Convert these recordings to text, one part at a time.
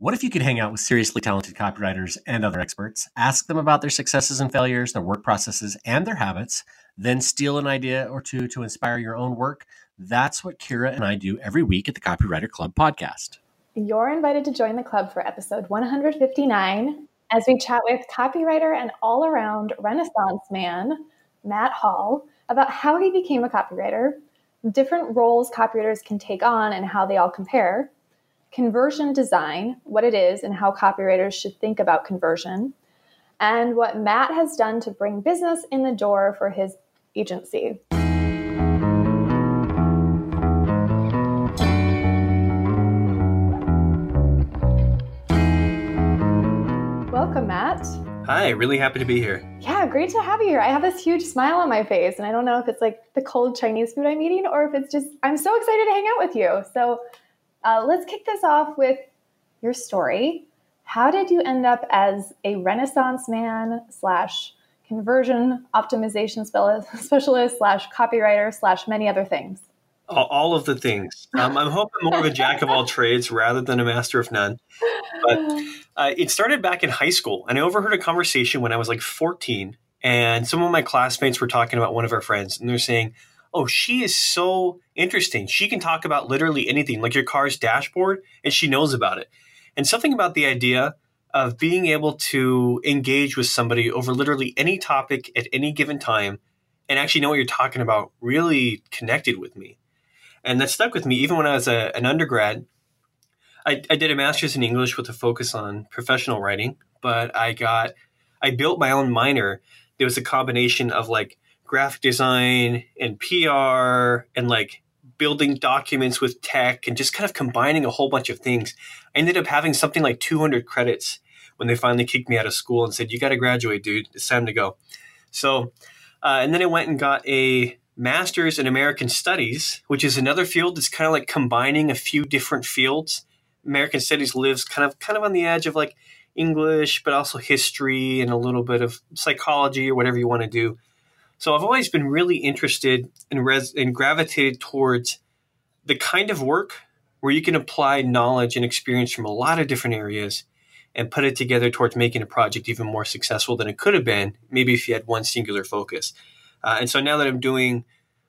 What if you could hang out with seriously talented copywriters and other experts, ask them about their successes and failures, their work processes, and their habits, then steal an idea or two to inspire your own work? That's what Kira and I do every week at the Copywriter Club podcast. You're invited to join the club for episode 159 as we chat with copywriter and all around Renaissance man, Matt Hall, about how he became a copywriter, different roles copywriters can take on and how they all compare conversion design, what it is and how copywriters should think about conversion, and what Matt has done to bring business in the door for his agency. Welcome, Matt. Hi, really happy to be here. Yeah, great to have you here. I have this huge smile on my face, and I don't know if it's like the cold Chinese food I'm eating or if it's just I'm so excited to hang out with you. So, uh, let's kick this off with your story. How did you end up as a Renaissance man slash conversion optimization specialist slash copywriter slash many other things? All of the things. Um, I'm hoping more of a jack of all trades rather than a master of none. But uh, it started back in high school, and I overheard a conversation when I was like 14, and some of my classmates were talking about one of our friends, and they're saying, oh, she is so interesting. She can talk about literally anything, like your car's dashboard, and she knows about it. And something about the idea of being able to engage with somebody over literally any topic at any given time and actually know what you're talking about really connected with me. And that stuck with me even when I was a, an undergrad. I, I did a master's in English with a focus on professional writing, but I got, I built my own minor. There was a combination of like graphic design and PR and like building documents with tech and just kind of combining a whole bunch of things. I ended up having something like 200 credits when they finally kicked me out of school and said, You got to graduate, dude. It's time to go. So, uh, and then I went and got a master's in American Studies, which is another field that's kind of like combining a few different fields. American Studies lives kind of kind of on the edge of like English, but also history and a little bit of psychology or whatever you want to do. So I've always been really interested and, res- and gravitated towards the kind of work where you can apply knowledge and experience from a lot of different areas and put it together towards making a project even more successful than it could have been, maybe if you had one singular focus. Uh, and so now that I'm doing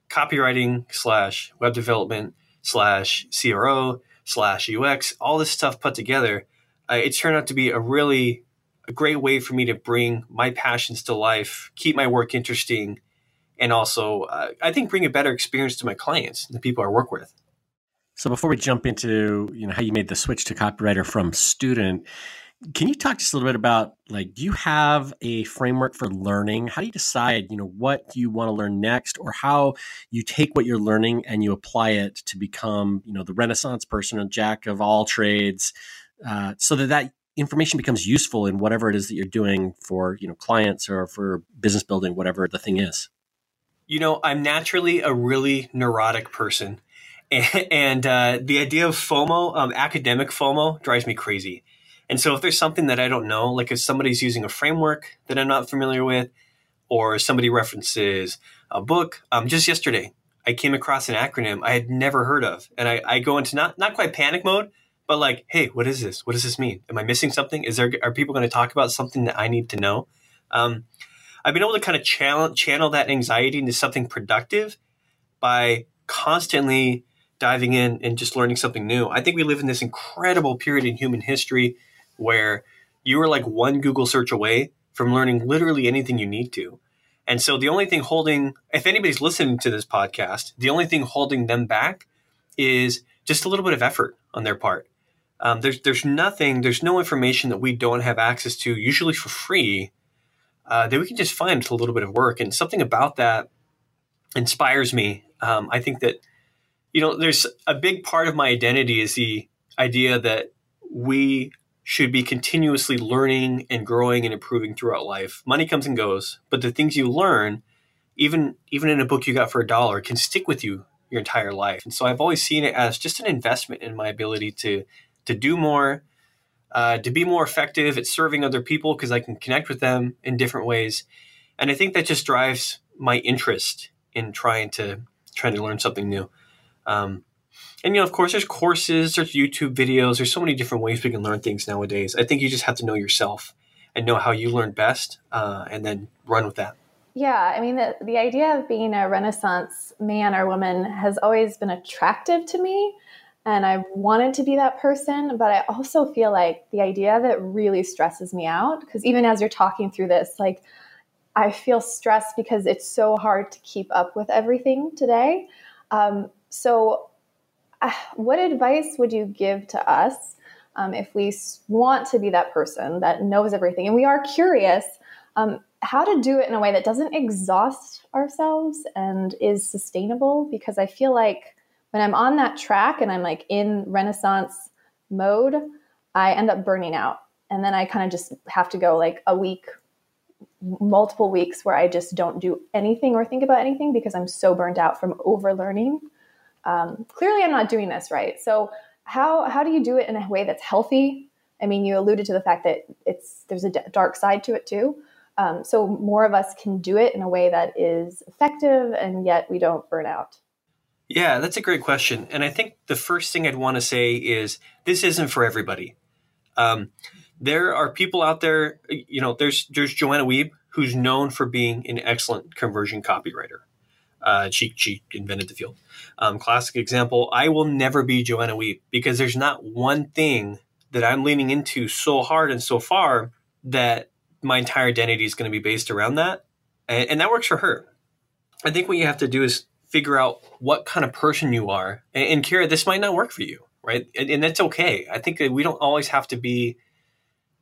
copywriting slash web development slash CRO slash UX, all this stuff put together, uh, it turned out to be a really a great way for me to bring my passions to life, keep my work interesting, and also, uh, I think, bring a better experience to my clients, the people I work with. So, before we jump into you know how you made the switch to copywriter from student, can you talk just a little bit about like do you have a framework for learning? How do you decide you know what do you want to learn next, or how you take what you're learning and you apply it to become you know the Renaissance person, a jack of all trades, uh, so that that information becomes useful in whatever it is that you're doing for you know clients or for business building whatever the thing is. You know i'm naturally a really neurotic person and, and uh, the idea of fomo um, academic fomo drives me crazy. And so if there's something that i don't know like if somebody's using a framework that i'm not familiar with or somebody references a book um, just yesterday i came across an acronym i had never heard of and I, I go into not, not quite panic mode but like, hey, what is this? What does this mean? Am I missing something? Is there are people going to talk about something that I need to know? Um, I've been able to kind of channel channel that anxiety into something productive by constantly diving in and just learning something new. I think we live in this incredible period in human history where you are like one Google search away from learning literally anything you need to. And so the only thing holding, if anybody's listening to this podcast, the only thing holding them back is just a little bit of effort on their part. Um, there's there's nothing, there's no information that we don't have access to, usually for free, uh, that we can just find a little bit of work. And something about that inspires me. Um, I think that you know, there's a big part of my identity is the idea that we should be continuously learning and growing and improving throughout life. Money comes and goes, but the things you learn, even even in a book you got for a dollar, can stick with you your entire life. And so I've always seen it as just an investment in my ability to to do more, uh, to be more effective at serving other people because I can connect with them in different ways. And I think that just drives my interest in trying to trying to learn something new. Um, and you know, of course, there's courses, there's YouTube videos, there's so many different ways we can learn things nowadays. I think you just have to know yourself and know how you learn best, uh, and then run with that. Yeah, I mean, the, the idea of being a Renaissance man or woman has always been attractive to me. And I wanted to be that person, but I also feel like the idea of it really stresses me out. Because even as you're talking through this, like, I feel stressed because it's so hard to keep up with everything today. Um, so, uh, what advice would you give to us um, if we want to be that person that knows everything and we are curious? Um, how to do it in a way that doesn't exhaust ourselves and is sustainable? Because I feel like when I'm on that track and I'm like in Renaissance mode, I end up burning out. And then I kind of just have to go like a week, multiple weeks where I just don't do anything or think about anything because I'm so burnt out from overlearning. Um, clearly, I'm not doing this right. So, how how do you do it in a way that's healthy? I mean, you alluded to the fact that it's there's a d- dark side to it too. Um, so more of us can do it in a way that is effective and yet we don't burn out. Yeah, that's a great question. And I think the first thing I'd want to say is this isn't for everybody. Um, there are people out there, you know, there's there's Joanna Wiebe, who's known for being an excellent conversion copywriter. Uh, she she invented the field. Um, classic example. I will never be Joanna Wiebe because there's not one thing that I'm leaning into so hard and so far that my entire identity is going to be based around that, and, and that works for her. I think what you have to do is figure out what kind of person you are. And, and Kira, this might not work for you, right? And, and, that's okay. I think that we don't always have to be,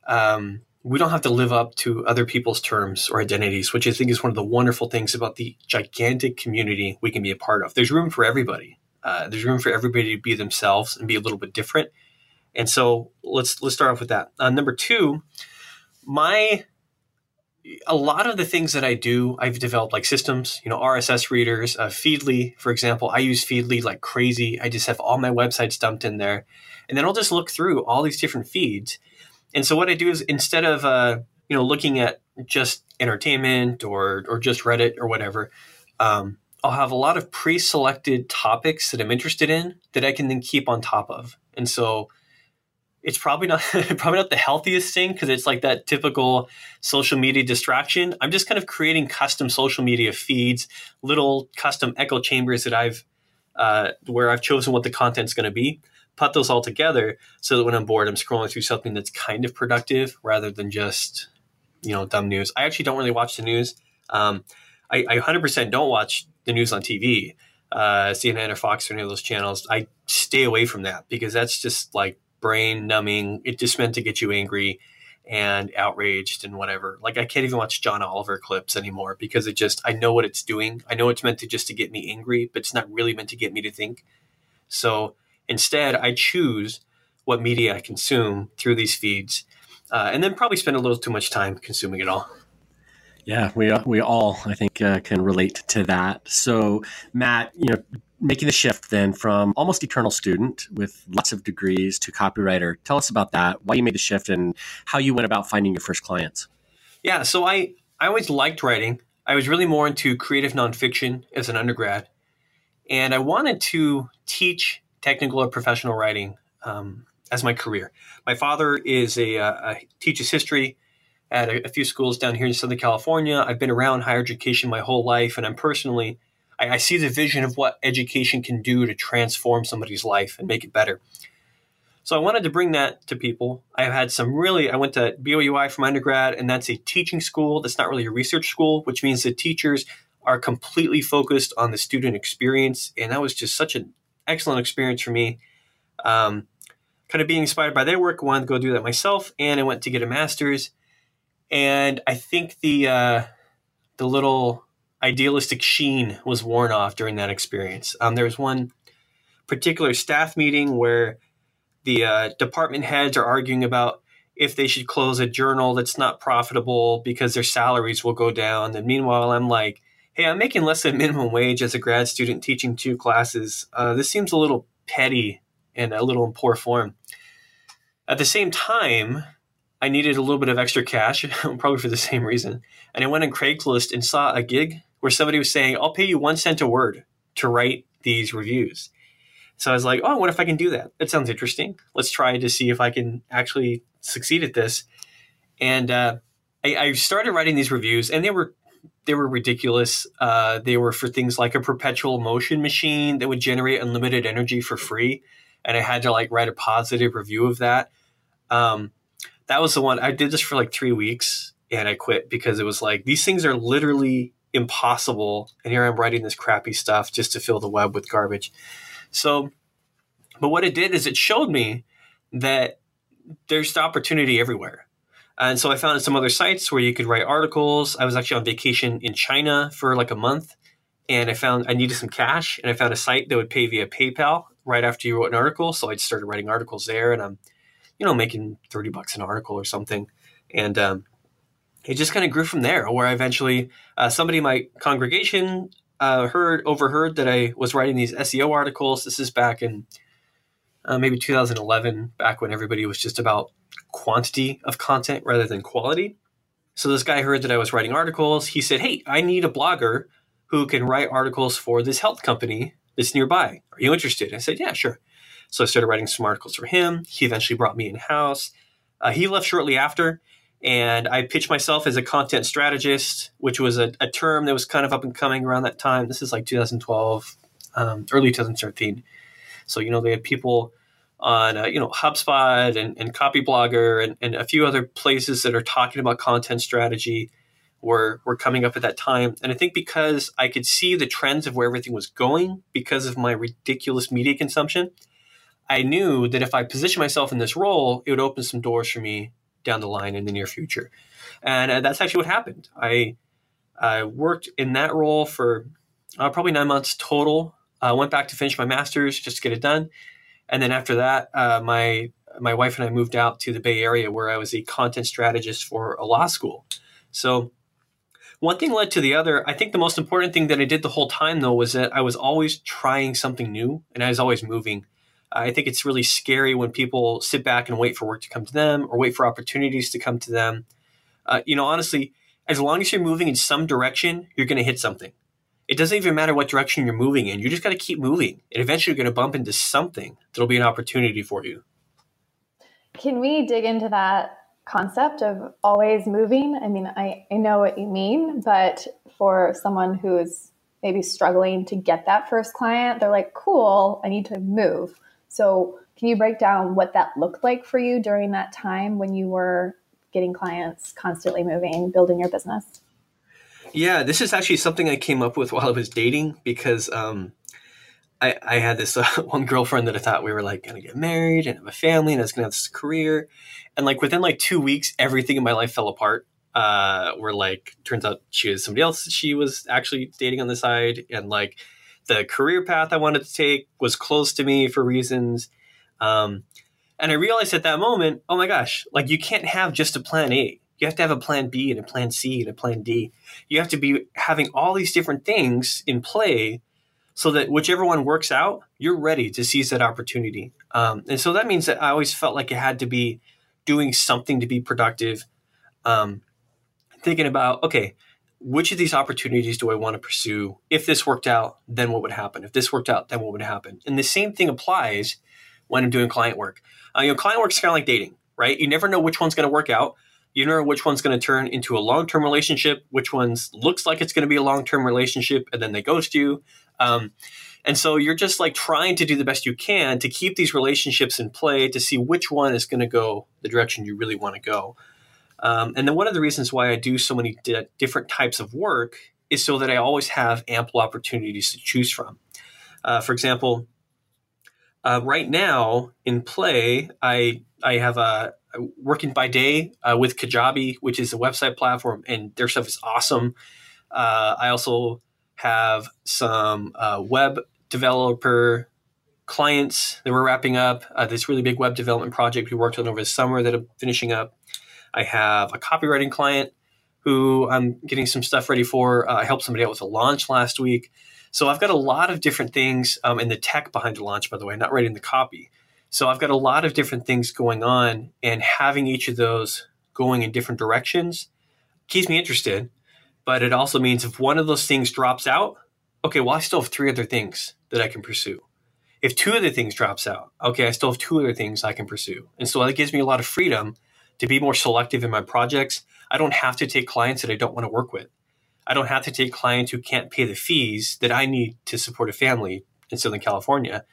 um, we don't have to live up to other people's terms or identities, which I think is one of the wonderful things about the gigantic community we can be a part of. There's room for everybody. Uh, there's room for everybody to be themselves and be a little bit different. And so let's let's start off with that. Uh, number two, my a lot of the things that I do, I've developed like systems, you know, RSS readers, uh, Feedly, for example. I use Feedly like crazy. I just have all my websites dumped in there, and then I'll just look through all these different feeds. And so what I do is instead of uh, you know looking at just entertainment or or just Reddit or whatever, um, I'll have a lot of pre-selected topics that I'm interested in that I can then keep on top of. And so it's probably not probably not the healthiest thing because it's like that typical social media distraction. I'm just kind of creating custom social media feeds, little custom echo chambers that I've uh, where I've chosen what the content's going to be. Put those all together so that when I'm bored, I'm scrolling through something that's kind of productive rather than just you know dumb news. I actually don't really watch the news. Um, I, I 100% don't watch the news on TV, uh, CNN or Fox or any of those channels. I stay away from that because that's just like brain numbing. It just meant to get you angry and outraged and whatever. Like I can't even watch John Oliver clips anymore because it just I know what it's doing. I know it's meant to just to get me angry, but it's not really meant to get me to think. So instead, I choose what media I consume through these feeds, uh, and then probably spend a little too much time consuming it all. Yeah, we we all I think uh, can relate to that. So Matt, you know, making the shift then from almost eternal student with lots of degrees to copywriter. Tell us about that, why you made the shift, and how you went about finding your first clients. Yeah, so I, I always liked writing. I was really more into creative nonfiction as an undergrad. And I wanted to teach technical or professional writing um, as my career. My father is a, uh, teaches history at a, a few schools down here in Southern California. I've been around higher education my whole life, and I'm personally – I, I see the vision of what education can do to transform somebody's life and make it better. So I wanted to bring that to people. I've had some really, I went to BYU-I from undergrad, and that's a teaching school. That's not really a research school, which means the teachers are completely focused on the student experience. And that was just such an excellent experience for me. Um, kind of being inspired by their work, I wanted to go do that myself. And I went to get a master's. And I think the, uh, the little idealistic sheen was worn off during that experience. Um, there was one particular staff meeting where the uh, department heads are arguing about if they should close a journal that's not profitable because their salaries will go down. And meanwhile, I'm like, hey, I'm making less than minimum wage as a grad student teaching two classes. Uh, this seems a little petty and a little in poor form. At the same time, I needed a little bit of extra cash, probably for the same reason. And I went on Craigslist and saw a gig where somebody was saying, I'll pay you one cent a word to write these reviews. So I was like, oh, what if I can do that? That sounds interesting. Let's try to see if I can actually succeed at this. And uh, I, I, started writing these reviews, and they were they were ridiculous. Uh, they were for things like a perpetual motion machine that would generate unlimited energy for free, and I had to like write a positive review of that. Um, that was the one I did this for like three weeks, and I quit because it was like these things are literally impossible, and here I'm writing this crappy stuff just to fill the web with garbage. So, but what it did is it showed me that there's the opportunity everywhere. And so I found some other sites where you could write articles. I was actually on vacation in China for like a month and I found I needed some cash and I found a site that would pay via PayPal right after you wrote an article. So I just started writing articles there and I'm, you know, making 30 bucks an article or something. And um, it just kind of grew from there where I eventually, uh, somebody in my congregation uh, heard overheard that I was writing these SEO articles. This is back in uh, maybe 2011, back when everybody was just about quantity of content rather than quality. So this guy heard that I was writing articles. He said, "Hey, I need a blogger who can write articles for this health company that's nearby. Are you interested?" I said, "Yeah, sure." So I started writing some articles for him. He eventually brought me in house. Uh, he left shortly after, and I pitched myself as a content strategist, which was a, a, term that was kind of up and coming around that time. This is like 2012, um, early 2013. So, you know, they had people on, uh, you know, HubSpot and, and Copyblogger and, and a few other places that are talking about content strategy were, were coming up at that time. And I think because I could see the trends of where everything was going because of my ridiculous media consumption, I knew that if I positioned myself in this role, it would open some doors for me down the line in the near future. And uh, that's actually what happened. I, I worked in that role for uh, probably nine months total. I went back to finish my master's just to get it done. And then after that, uh, my my wife and I moved out to the Bay Area where I was a content strategist for a law school. So one thing led to the other. I think the most important thing that I did the whole time though was that I was always trying something new and I was always moving. I think it's really scary when people sit back and wait for work to come to them or wait for opportunities to come to them. Uh, you know, honestly, as long as you're moving in some direction, you're going to hit something. It doesn't even matter what direction you're moving in. You just got to keep moving. And eventually you're going to bump into something that'll be an opportunity for you. Can we dig into that concept of always moving? I mean, I, I know what you mean, but for someone who's maybe struggling to get that first client, they're like, cool, I need to move. So, can you break down what that looked like for you during that time when you were getting clients, constantly moving, building your business? Yeah, this is actually something I came up with while I was dating because um, I, I, had this uh, one girlfriend that I thought we were like going to get married and have a family and I was going to have this career. And like within like two weeks, everything in my life fell apart. Uh, where like turns out she was somebody else she was actually dating on the side, and like the career path I wanted to take was close to me for reasons. Um, and I realized at that moment, oh my gosh, like you can't have just a plan A. You have to have a plan B and a plan C and a plan D. You have to be having all these different things in play so that whichever one works out, you're ready to seize that opportunity. Um, and so that means that I always felt like it had to be doing something to be productive. Um, thinking about, okay, which of these opportunities do I want to pursue? If this worked out, then what would happen? If this worked out, then what would happen? And the same thing applies when I'm doing client work. Uh, you know, client work is kind of like dating, right? You never know which one's going to work out. You never know which one's going to turn into a long term relationship, which one's looks like it's going to be a long term relationship, and then they ghost you. Um, and so you're just like trying to do the best you can to keep these relationships in play to see which one is going to go the direction you really want to go. Um, and then one of the reasons why I do so many di- different types of work is so that I always have ample opportunities to choose from. Uh, for example, uh, right now in play, I I have a working by day uh, with Kajabi, which is a website platform, and their stuff is awesome. Uh, I also have some uh, web developer clients that we're wrapping up. Uh, this really big web development project we worked on over the summer that I'm finishing up. I have a copywriting client who I'm getting some stuff ready for. Uh, I helped somebody out with a launch last week. So I've got a lot of different things um, in the tech behind the launch, by the way, not writing the copy. So I've got a lot of different things going on, and having each of those going in different directions keeps me interested. But it also means if one of those things drops out, okay, well, I still have three other things that I can pursue. If two other things drops out, okay, I still have two other things I can pursue. And so that gives me a lot of freedom to be more selective in my projects. I don't have to take clients that I don't want to work with. I don't have to take clients who can't pay the fees that I need to support a family in Southern California.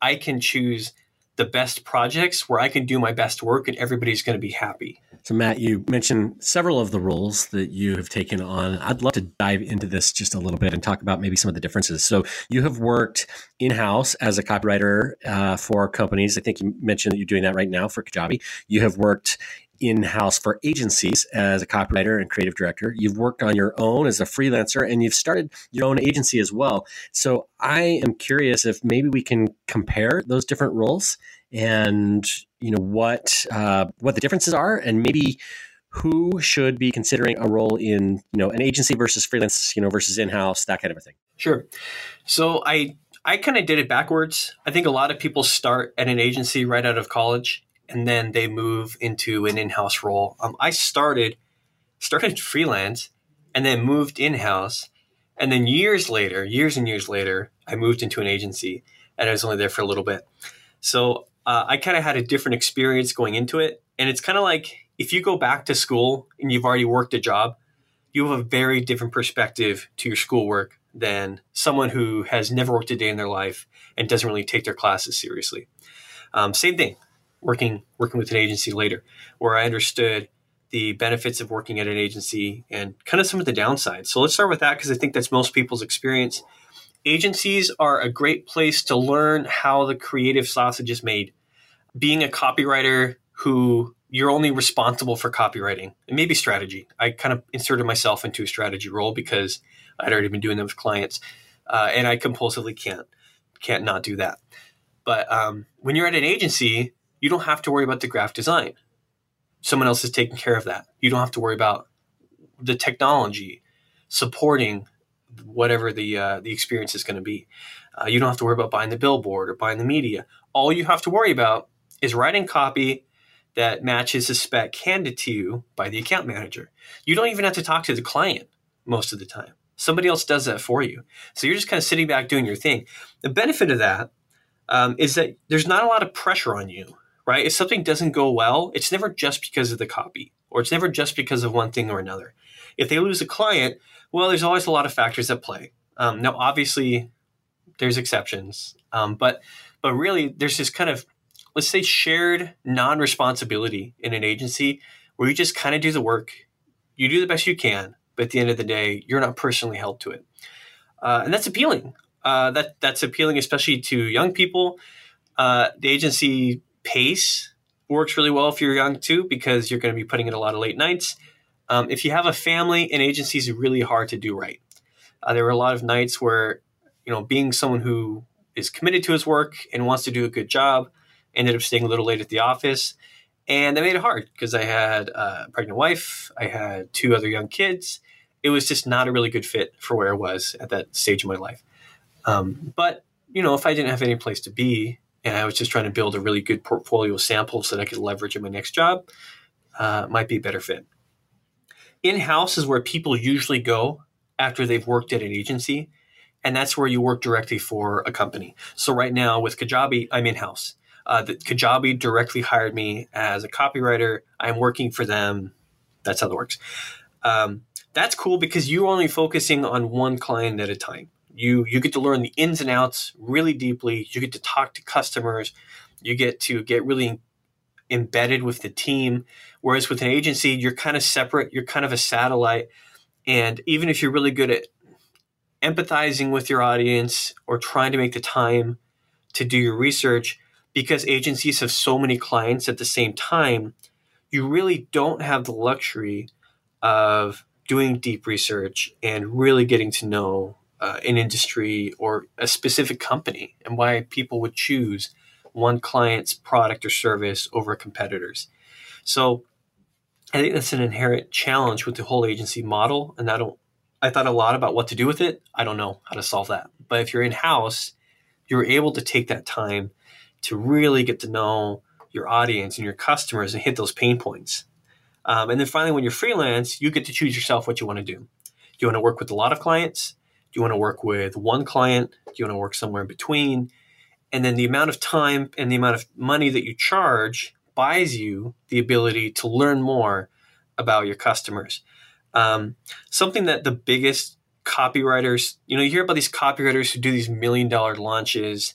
I can choose the best projects where I can do my best work and everybody's going to be happy. So, Matt, you mentioned several of the roles that you have taken on. I'd love to dive into this just a little bit and talk about maybe some of the differences. So, you have worked in house as a copywriter uh, for companies. I think you mentioned that you're doing that right now for Kajabi. You have worked in house for agencies as a copywriter and creative director. You've worked on your own as a freelancer and you've started your own agency as well. So I am curious if maybe we can compare those different roles and you know what uh, what the differences are and maybe who should be considering a role in you know an agency versus freelance you know versus in-house that kind of a thing sure so i i kind of did it backwards i think a lot of people start at an agency right out of college and then they move into an in-house role. Um, I started started freelance and then moved in-house, and then years later, years and years later, I moved into an agency, and I was only there for a little bit. So uh, I kind of had a different experience going into it, and it's kind of like if you go back to school and you've already worked a job, you have a very different perspective to your schoolwork than someone who has never worked a day in their life and doesn't really take their classes seriously. Um, same thing working working with an agency later, where I understood the benefits of working at an agency and kind of some of the downsides. So let's start with that because I think that's most people's experience. Agencies are a great place to learn how the creative sausage is made. Being a copywriter who you're only responsible for copywriting and maybe strategy. I kind of inserted myself into a strategy role because I'd already been doing them with clients, uh, and I compulsively can't can't not do that. But um, when you're at an agency, you don't have to worry about the graph design. Someone else is taking care of that. You don't have to worry about the technology supporting whatever the uh, the experience is going to be. Uh, you don't have to worry about buying the billboard or buying the media. All you have to worry about is writing copy that matches the spec handed to you by the account manager. You don't even have to talk to the client most of the time. Somebody else does that for you. So you're just kind of sitting back doing your thing. The benefit of that um, is that there's not a lot of pressure on you right? If something doesn't go well, it's never just because of the copy or it's never just because of one thing or another. If they lose a client, well, there's always a lot of factors at play. Um, now, obviously, there's exceptions, um, but but really, there's this kind of let's say shared non-responsibility in an agency where you just kind of do the work, you do the best you can, but at the end of the day, you're not personally held to it, uh, and that's appealing. Uh, that that's appealing, especially to young people. Uh, the agency pace works really well if you're young too, because you're going to be putting in a lot of late nights. Um, if you have a family, an agency is really hard to do right. Uh, there were a lot of nights where, you know, being someone who is committed to his work and wants to do a good job, ended up staying a little late at the office. And that made it hard because I had a pregnant wife, I had two other young kids. It was just not a really good fit for where I was at that stage of my life. Um, but, you know, if I didn't have any place to be, and I was just trying to build a really good portfolio of samples that I could leverage in my next job, uh, might be a better fit. In house is where people usually go after they've worked at an agency, and that's where you work directly for a company. So right now with Kajabi, I'm in house. Uh, Kajabi directly hired me as a copywriter. I'm working for them. That's how it works. Um, that's cool because you're only focusing on one client at a time you you get to learn the ins and outs really deeply you get to talk to customers you get to get really embedded with the team whereas with an agency you're kind of separate you're kind of a satellite. And even if you're really good at empathizing with your audience or trying to make the time to do your research because agencies have so many clients at the same time you really don't have the luxury of doing deep research and really getting to know uh, an industry or a specific company and why people would choose one client's product or service over competitors. So I think that's an inherent challenge with the whole agency model. And I don't, I thought a lot about what to do with it. I don't know how to solve that. But if you're in house, you're able to take that time to really get to know your audience and your customers and hit those pain points. Um, and then finally, when you're freelance, you get to choose yourself what you want to do. Do you want to work with a lot of clients? Do you want to work with one client? Do you want to work somewhere in between? And then the amount of time and the amount of money that you charge buys you the ability to learn more about your customers. Um, something that the biggest copywriters, you know, you hear about these copywriters who do these million dollar launches.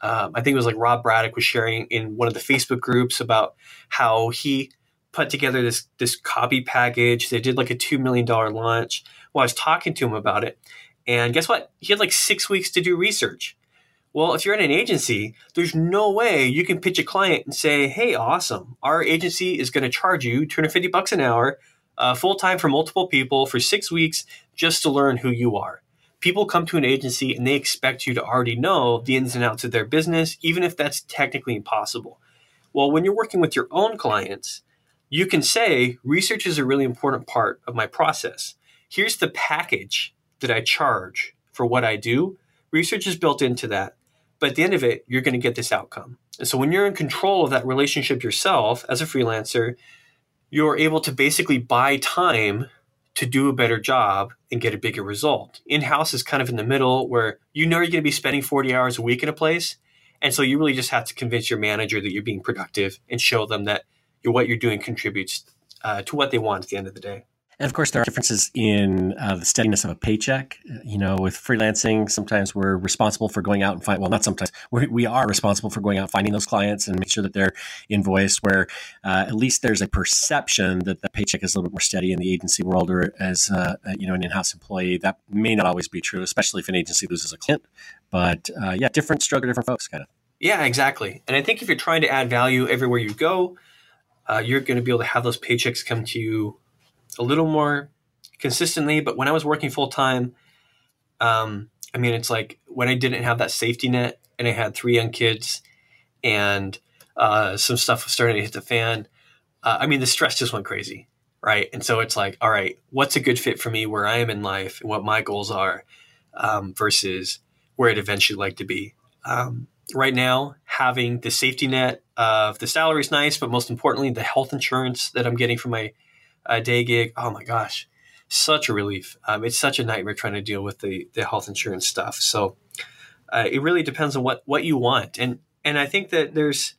Um, I think it was like Rob Braddock was sharing in one of the Facebook groups about how he put together this this copy package. They did like a two million dollar launch. Well, I was talking to him about it, and guess what? He had like six weeks to do research. Well, if you're in an agency, there's no way you can pitch a client and say, "Hey, awesome! Our agency is going to charge you 250 bucks an hour, uh, full time for multiple people for six weeks, just to learn who you are." People come to an agency and they expect you to already know the ins and outs of their business, even if that's technically impossible. Well, when you're working with your own clients, you can say research is a really important part of my process. Here's the package that I charge for what I do. Research is built into that. But at the end of it, you're going to get this outcome. And so when you're in control of that relationship yourself as a freelancer, you're able to basically buy time to do a better job and get a bigger result. In house is kind of in the middle where you know you're going to be spending 40 hours a week in a place. And so you really just have to convince your manager that you're being productive and show them that what you're doing contributes uh, to what they want at the end of the day. And of course, there are differences in uh, the steadiness of a paycheck. You know, with freelancing, sometimes we're responsible for going out and find. Well, not sometimes. We're, we are responsible for going out finding those clients and make sure that they're invoiced. Where uh, at least there's a perception that the paycheck is a little bit more steady in the agency world, or as uh, you know, an in-house employee. That may not always be true, especially if an agency loses a client. But uh, yeah, different struggle, different folks, kind of. Yeah, exactly. And I think if you're trying to add value everywhere you go, uh, you're going to be able to have those paychecks come to you a little more consistently. But when I was working full time, um, I mean, it's like when I didn't have that safety net and I had three young kids and uh, some stuff was starting to hit the fan. Uh, I mean, the stress just went crazy, right? And so it's like, all right, what's a good fit for me where I am in life and what my goals are um, versus where I'd eventually like to be. Um, right now, having the safety net of the salary is nice, but most importantly, the health insurance that I'm getting from my uh, day gig. Oh my gosh, such a relief. Um, it's such a nightmare trying to deal with the the health insurance stuff. So uh, it really depends on what what you want, and and I think that there's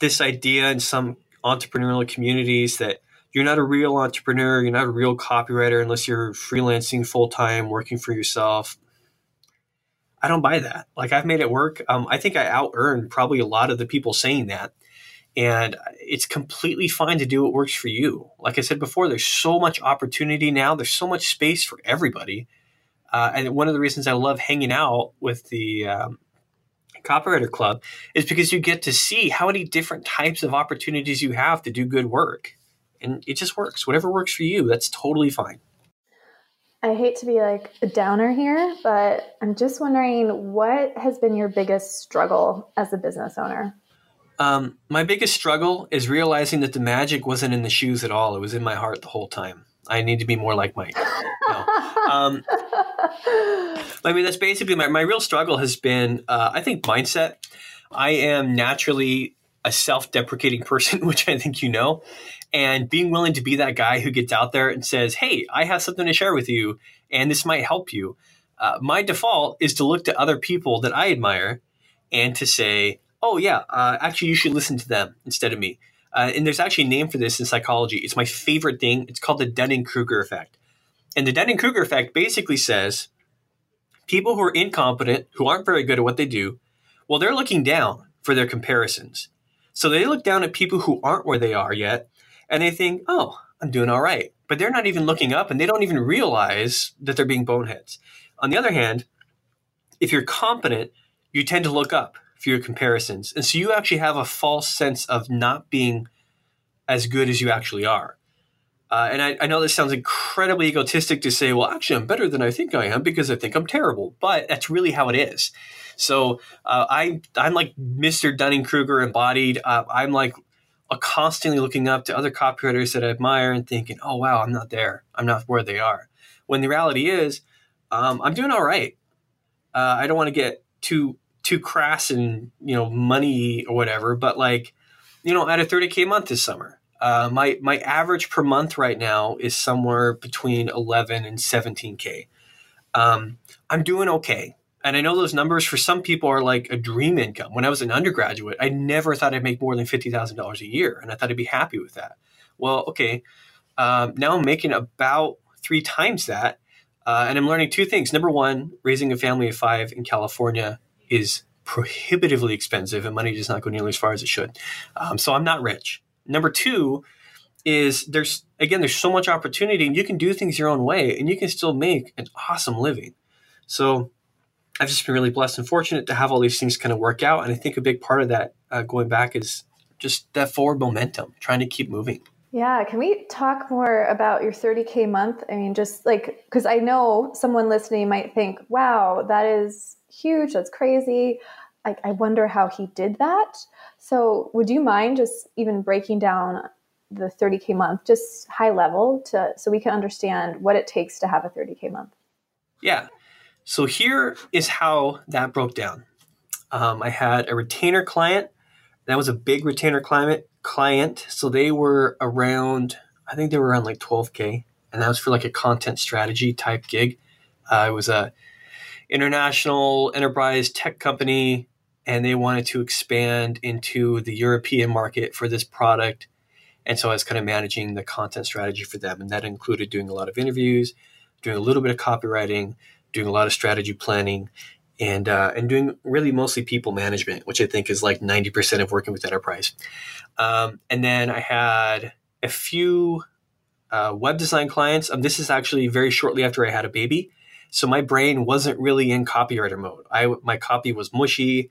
this idea in some entrepreneurial communities that you're not a real entrepreneur, you're not a real copywriter unless you're freelancing full time, working for yourself. I don't buy that. Like I've made it work. Um, I think I out earned probably a lot of the people saying that. And it's completely fine to do what works for you. Like I said before, there's so much opportunity now. There's so much space for everybody. Uh, and one of the reasons I love hanging out with the um, Copywriter Club is because you get to see how many different types of opportunities you have to do good work. And it just works. Whatever works for you, that's totally fine. I hate to be like a downer here, but I'm just wondering what has been your biggest struggle as a business owner? Um, my biggest struggle is realizing that the magic wasn't in the shoes at all. It was in my heart the whole time. I need to be more like Mike. No. Um, I mean, that's basically my, my real struggle has been, uh, I think, mindset. I am naturally a self deprecating person, which I think you know and being willing to be that guy who gets out there and says, Hey, I have something to share with you, and this might help you. Uh, my default is to look to other people that I admire and to say, Oh, yeah, uh, actually, you should listen to them instead of me. Uh, and there's actually a name for this in psychology. It's my favorite thing. It's called the Dunning Kruger effect. And the Dunning Kruger effect basically says people who are incompetent, who aren't very good at what they do, well, they're looking down for their comparisons. So they look down at people who aren't where they are yet and they think, oh, I'm doing all right. But they're not even looking up and they don't even realize that they're being boneheads. On the other hand, if you're competent, you tend to look up for your comparisons. And so you actually have a false sense of not being as good as you actually are. Uh, and I, I, know this sounds incredibly egotistic to say, well, actually, I'm better than I think I am because I think I'm terrible. But that's really how it is. So uh, I, I'm like Mr. Dunning Kruger embodied. Uh, I'm like constantly looking up to other copywriters that I admire and thinking, oh, wow, I'm not there. I'm not where they are. When the reality is, um, I'm doing all right. Uh, I don't want to get too too crass and you know money or whatever, but like you know, at a 30k month this summer, uh, my my average per month right now is somewhere between 11 and 17k. Um, I'm doing okay. And I know those numbers for some people are like a dream income. When I was an undergraduate, I never thought I'd make more than $50,000 a year. And I thought I'd be happy with that. Well, okay. Um, now I'm making about three times that. Uh, and I'm learning two things. Number one, raising a family of five in California is prohibitively expensive and money does not go nearly as far as it should. Um, so I'm not rich. Number two is there's, again, there's so much opportunity and you can do things your own way and you can still make an awesome living. So I've just been really blessed and fortunate to have all these things kind of work out. And I think a big part of that uh, going back is just that forward momentum, trying to keep moving. Yeah, can we talk more about your 30K month? I mean, just like, because I know someone listening might think, wow, that is huge, that's crazy. I, I wonder how he did that. So, would you mind just even breaking down the 30K month, just high level, to so we can understand what it takes to have a 30K month? Yeah. So, here is how that broke down. Um, I had a retainer client. That was a big retainer client client. So they were around, I think they were around like 12K. And that was for like a content strategy type gig. Uh, it was a international enterprise tech company and they wanted to expand into the European market for this product. And so I was kind of managing the content strategy for them. And that included doing a lot of interviews, doing a little bit of copywriting, doing a lot of strategy planning, and uh, and doing really mostly people management, which I think is like ninety percent of working with enterprise. Um, and then I had a few uh, web design clients. Um, this is actually very shortly after I had a baby, so my brain wasn't really in copywriter mode. I my copy was mushy,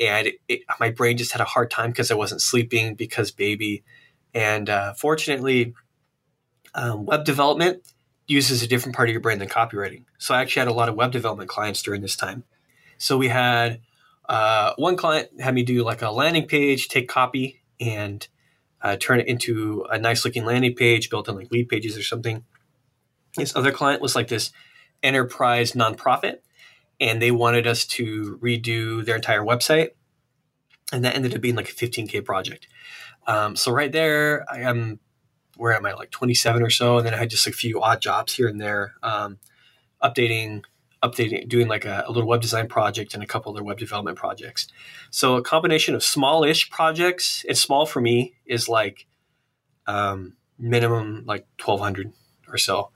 and it, it, my brain just had a hard time because I wasn't sleeping because baby. And uh, fortunately, um, web development uses a different part of your brain than copywriting. So I actually had a lot of web development clients during this time. So we had uh, one client had me do like a landing page, take copy and uh, turn it into a nice looking landing page built on like Leadpages or something. This other client was like this enterprise nonprofit, and they wanted us to redo their entire website, and that ended up being like a 15k project. Um, so right there, I am where am I like 27 or so, and then I had just a few odd jobs here and there, um, updating updating, doing like a, a, little web design project and a couple other web development projects. So a combination of smallish projects, and small for me is like um, minimum like 1200 or so.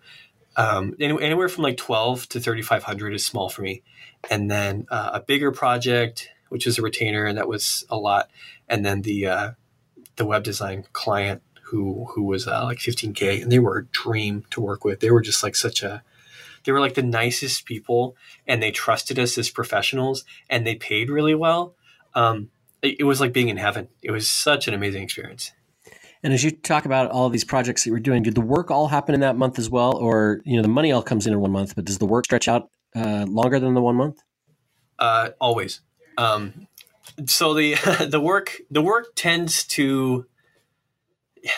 Um, anywhere from like 12 to 3500 is small for me. And then uh, a bigger project, which is a retainer, and that was a lot. And then the, uh, the web design client who, who was uh, like 15K and they were a dream to work with. They were just like such a, they were like the nicest people and they trusted us as professionals and they paid really well. Um, it, it was like being in heaven. It was such an amazing experience. And as you talk about all of these projects that you were doing, did the work all happen in that month as well, or you know the money all comes in in one month, but does the work stretch out uh, longer than the one month? Uh, always. Um, so the the work the work tends to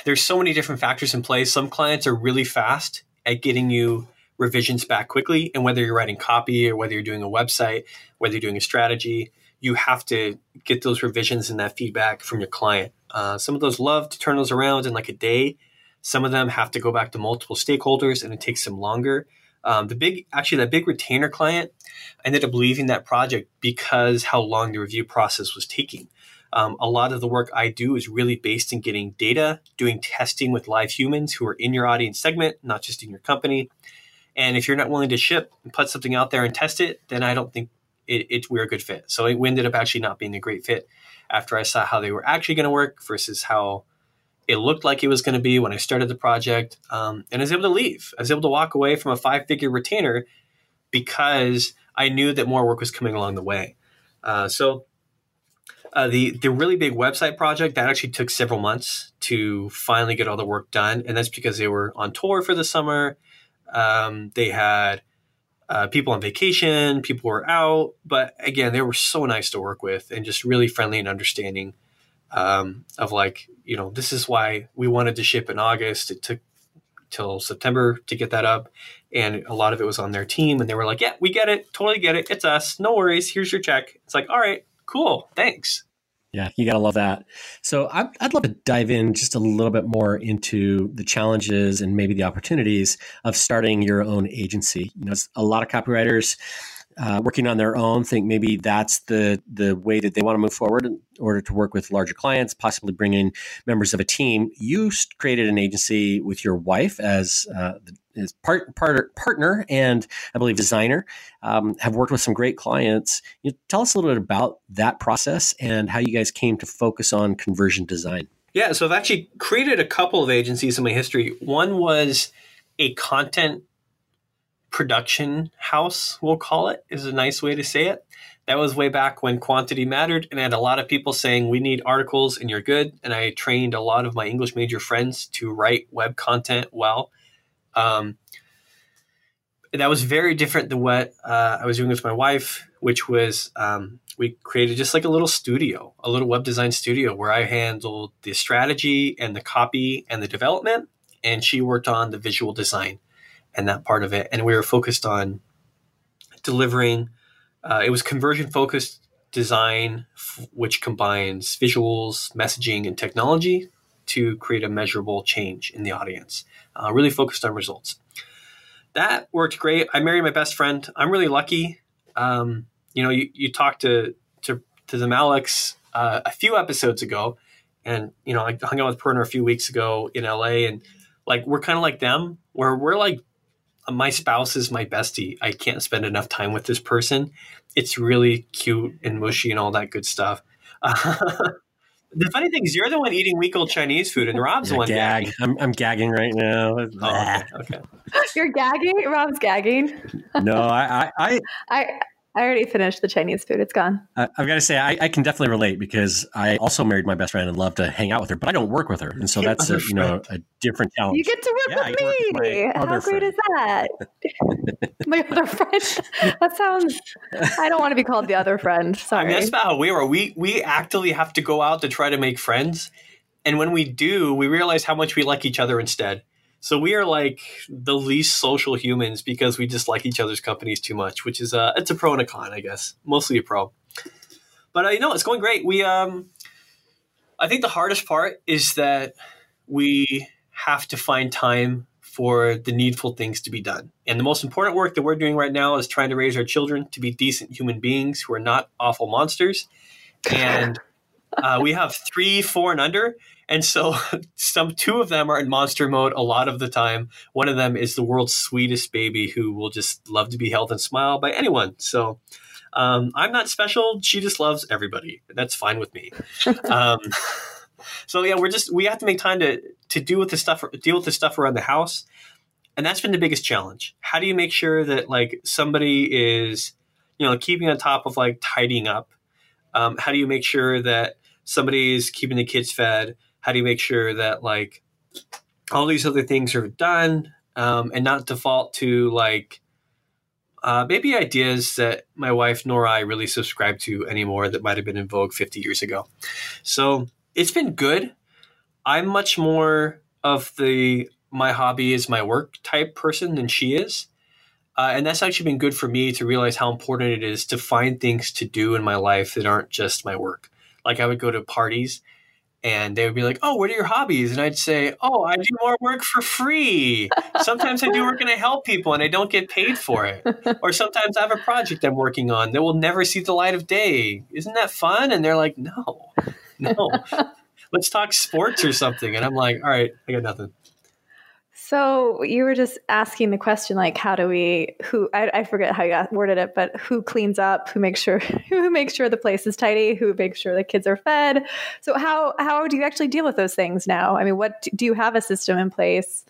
there's so many different factors in play. Some clients are really fast at getting you revisions back quickly. And whether you're writing copy or whether you're doing a website, whether you're doing a strategy, you have to get those revisions and that feedback from your client. Uh, some of those love to turn those around in like a day. Some of them have to go back to multiple stakeholders and it takes them longer. Um, the big, actually, that big retainer client, ended up leaving that project because how long the review process was taking. Um, a lot of the work I do is really based in getting data, doing testing with live humans who are in your audience segment, not just in your company, and if you're not willing to ship and put something out there and test it, then I don't think it, it, we're a good fit. So it ended up actually not being a great fit after I saw how they were actually going to work versus how it looked like it was going to be when I started the project. Um, and I was able to leave. I was able to walk away from a five figure retainer because I knew that more work was coming along the way. Uh, so uh, the the really big website project that actually took several months to finally get all the work done, and that's because they were on tour for the summer. Um, they had uh, people on vacation, people were out, but again, they were so nice to work with and just really friendly and understanding. Um, of like, you know, this is why we wanted to ship in August. It took till September to get that up, and a lot of it was on their team, and they were like, "Yeah, we get it, totally get it. It's us. No worries. Here's your check." It's like, "All right, cool, thanks." Yeah, you gotta love that. So I'd, I'd love to dive in just a little bit more into the challenges and maybe the opportunities of starting your own agency. You know, a lot of copywriters uh, working on their own think maybe that's the the way that they want to move forward in order to work with larger clients, possibly bring in members of a team. You created an agency with your wife as uh, as part, part, partner and I believe designer. Um, have worked with some great clients. You know, tell us a little bit about that process and how you guys came to focus on conversion design. Yeah, so I've actually created a couple of agencies in my history. One was a content production house, we'll call it, is a nice way to say it. That was way back when quantity mattered, and I had a lot of people saying, We need articles and you're good. And I trained a lot of my English major friends to write web content well. Um, that was very different than what uh, I was doing with my wife, which was um, we created just like a little studio, a little web design studio where I handled the strategy and the copy and the development, and she worked on the visual design and that part of it. And we were focused on delivering. Uh, it was conversion focused design, f- which combines visuals, messaging, and technology to create a measurable change in the audience. Uh, really focused on results. That worked great. I married my best friend. I'm really lucky. Um, you know, you, you talked to to to the Maliks uh, a few episodes ago, and you know, I hung out with Prerna a few weeks ago in LA, and like we're kind of like them, where we're like my spouse is my bestie. I can't spend enough time with this person. It's really cute and mushy and all that good stuff. The funny thing is, you're the one eating week old Chinese food, and Rob's yeah, the one gag. gagging. I'm, I'm gagging right now. Oh, okay, okay. You're gagging. Rob's gagging. no, I, I, I I already finished the Chinese food. It's gone. Uh, I, have got to say, I, I, can definitely relate because I also married my best friend and love to hang out with her, but I don't work with her, and so that's a, you know a different challenge. You get to work yeah, with me. Work with How great friend. is that? my other friend. That sounds. I don't want to be called the other friend. Sorry. I mean, that's about how we were. We we actively have to go out to try to make friends, and when we do, we realize how much we like each other instead. So we are like the least social humans because we just like each other's companies too much, which is a it's a pro and a con, I guess. Mostly a pro. But uh, you know, it's going great. We um I think the hardest part is that we have to find time for the needful things to be done. And the most important work that we're doing right now is trying to raise our children to be decent human beings who are not awful monsters. And uh, we have three, four, and under. And so some two of them are in monster mode a lot of the time. One of them is the world's sweetest baby who will just love to be held and smiled by anyone. So um, I'm not special. She just loves everybody. That's fine with me. um, so yeah, we're just we have to make time to to deal with the stuff deal with the stuff around the house, and that's been the biggest challenge. How do you make sure that like somebody is you know keeping on top of like tidying up? Um, how do you make sure that somebody is keeping the kids fed? How do you make sure that like all these other things are done um, and not default to like uh, maybe ideas that my wife nor I really subscribe to anymore that might have been in vogue 50 years ago. So it's been good. I'm much more of the my hobby is my work type person than she is. Uh, and that's actually been good for me to realize how important it is to find things to do in my life that aren't just my work. Like I would go to parties and they would be like, "Oh, what are your hobbies?" And I'd say, "Oh, I do more work for free. Sometimes I do work and I help people and I don't get paid for it. Or sometimes I have a project I'm working on that will never see the light of day. Isn't that fun?" And they're like, "No, no, let's talk sports or something." And I'm like, "All right, I got nothing." So you were just asking the question, like, how do we? Who I, I forget how you worded it, but who cleans up? Who makes sure? Who makes sure the place is tidy? Who makes sure the kids are fed? So how how do you actually deal with those things now? I mean, what do you have a system in place?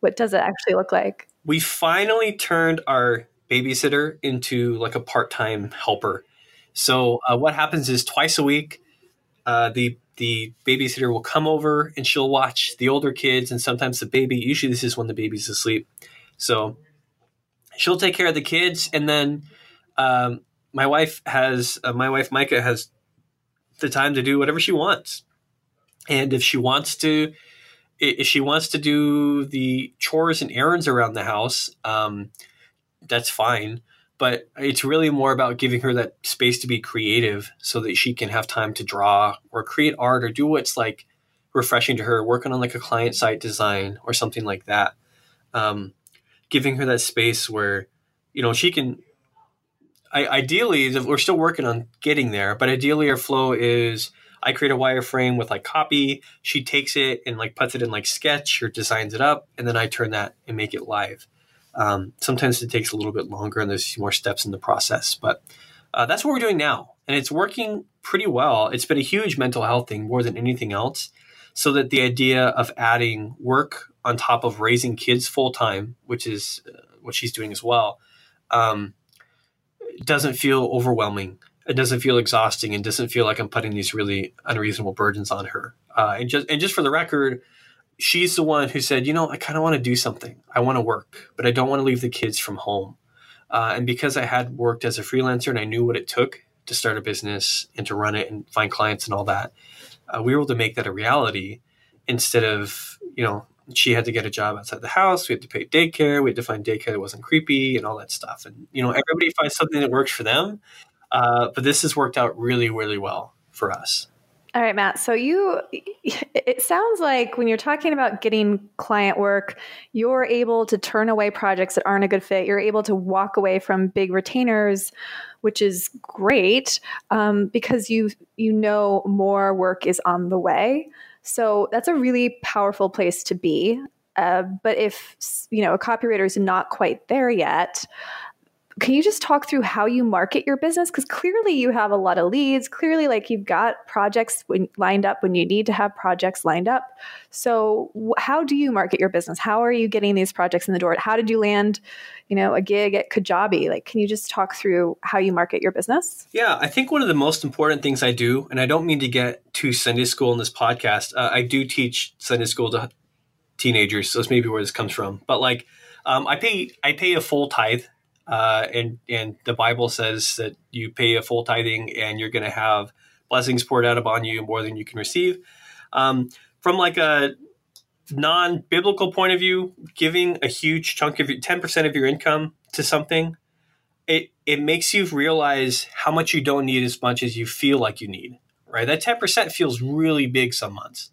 What does it actually look like? We finally turned our babysitter into like a part time helper. So uh, what happens is twice a week, uh, the the babysitter will come over and she'll watch the older kids and sometimes the baby. Usually, this is when the baby's asleep. So she'll take care of the kids, and then um, my wife has uh, my wife Micah has the time to do whatever she wants. And if she wants to, if she wants to do the chores and errands around the house, um, that's fine but it's really more about giving her that space to be creative so that she can have time to draw or create art or do what's like refreshing to her working on like a client site design or something like that um, giving her that space where you know she can I, ideally, we're still working on getting there, but ideally, our flow is I create a wireframe with like copy. She takes it and like puts it in like Sketch or designs it up, and then I turn that and make it live. Um, sometimes it takes a little bit longer, and there's more steps in the process, but uh, that's what we're doing now, and it's working pretty well. It's been a huge mental health thing more than anything else. So that the idea of adding work on top of raising kids full time, which is uh, what she's doing as well, um, doesn't feel overwhelming. It doesn't feel exhausting, and doesn't feel like I'm putting these really unreasonable burdens on her. Uh, and just and just for the record, she's the one who said, you know, I kind of want to do something. I want to work, but I don't want to leave the kids from home. Uh, and because I had worked as a freelancer and I knew what it took to start a business and to run it and find clients and all that, uh, we were able to make that a reality instead of you know she had to get a job outside the house. We had to pay daycare. We had to find daycare that wasn't creepy and all that stuff. And you know, everybody finds something that works for them. Uh, but this has worked out really, really well for us. All right, Matt. So you, it sounds like when you're talking about getting client work, you're able to turn away projects that aren't a good fit. You're able to walk away from big retainers, which is great um, because you you know more work is on the way. So that's a really powerful place to be. Uh, but if you know a copywriter is not quite there yet, can you just talk through how you market your business? Because clearly you have a lot of leads. Clearly, like you've got projects when, lined up when you need to have projects lined up. So, how do you market your business? How are you getting these projects in the door? How did you land, you know, a gig at Kajabi? Like, can you just talk through how you market your business? Yeah, I think one of the most important things I do, and I don't mean to get to Sunday school in this podcast. Uh, I do teach Sunday school to teenagers, so that's maybe where this comes from. But like, um, I pay I pay a full tithe uh, and and the Bible says that you pay a full tithing and you're going to have blessings poured out upon you more than you can receive. Um, from like a non-biblical point of view, giving a huge chunk of your ten percent of your income to something, it it makes you realize how much you don't need as much as you feel like you need. Right, that ten percent feels really big some months.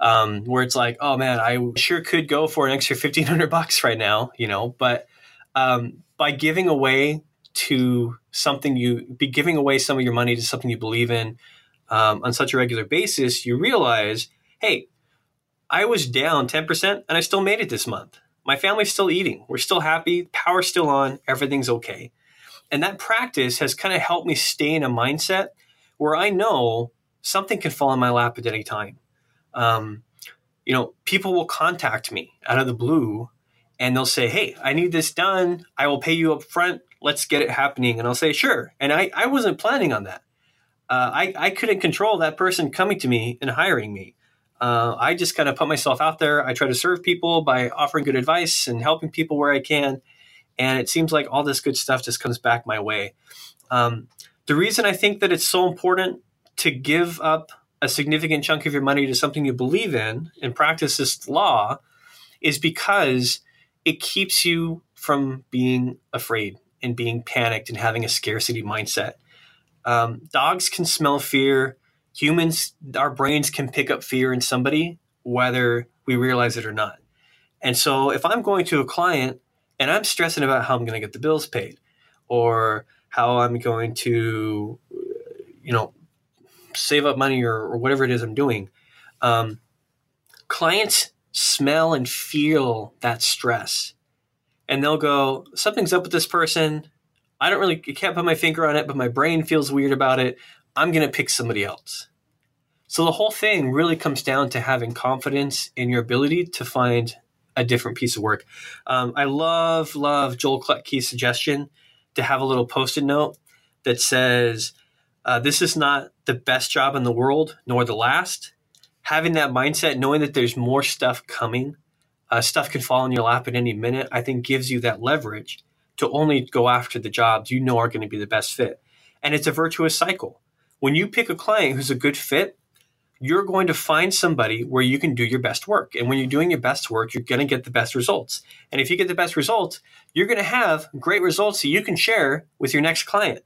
Um, where it's like, oh man, I sure could go for an extra fifteen hundred bucks right now, you know, but um, by giving away to something you be giving away some of your money to something you believe in um, on such a regular basis, you realize, hey, I was down 10% and I still made it this month. My family's still eating. We're still happy. Power's still on. Everything's okay. And that practice has kind of helped me stay in a mindset where I know something can fall in my lap at any time. Um, you know, people will contact me out of the blue and they'll say, Hey, I need this done. I will pay you up front. Let's get it happening. And I'll say, Sure. And I, I wasn't planning on that. Uh, I, I couldn't control that person coming to me and hiring me. Uh, I just kind of put myself out there. I try to serve people by offering good advice and helping people where I can. And it seems like all this good stuff just comes back my way. Um, the reason I think that it's so important to give up a significant chunk of your money to something you believe in and practice this law is because it keeps you from being afraid and being panicked and having a scarcity mindset. Um, dogs can smell fear. Humans, our brains can pick up fear in somebody, whether we realize it or not. And so, if I'm going to a client and I'm stressing about how I'm going to get the bills paid, or how I'm going to, you know, save up money or, or whatever it is I'm doing, um, clients smell and feel that stress. And they'll go, something's up with this person. I don't really, I can't put my finger on it, but my brain feels weird about it. I'm going to pick somebody else. So the whole thing really comes down to having confidence in your ability to find a different piece of work. Um, I love, love Joel Klettke's suggestion to have a little post it note that says, uh, This is not the best job in the world, nor the last having that mindset, knowing that there's more stuff coming, uh, stuff can fall in your lap at any minute, I think gives you that leverage to only go after the jobs you know are going to be the best fit. And it's a virtuous cycle. When you pick a client who's a good fit, you're going to find somebody where you can do your best work. And when you're doing your best work, you're going to get the best results. And if you get the best results, you're going to have great results that you can share with your next client.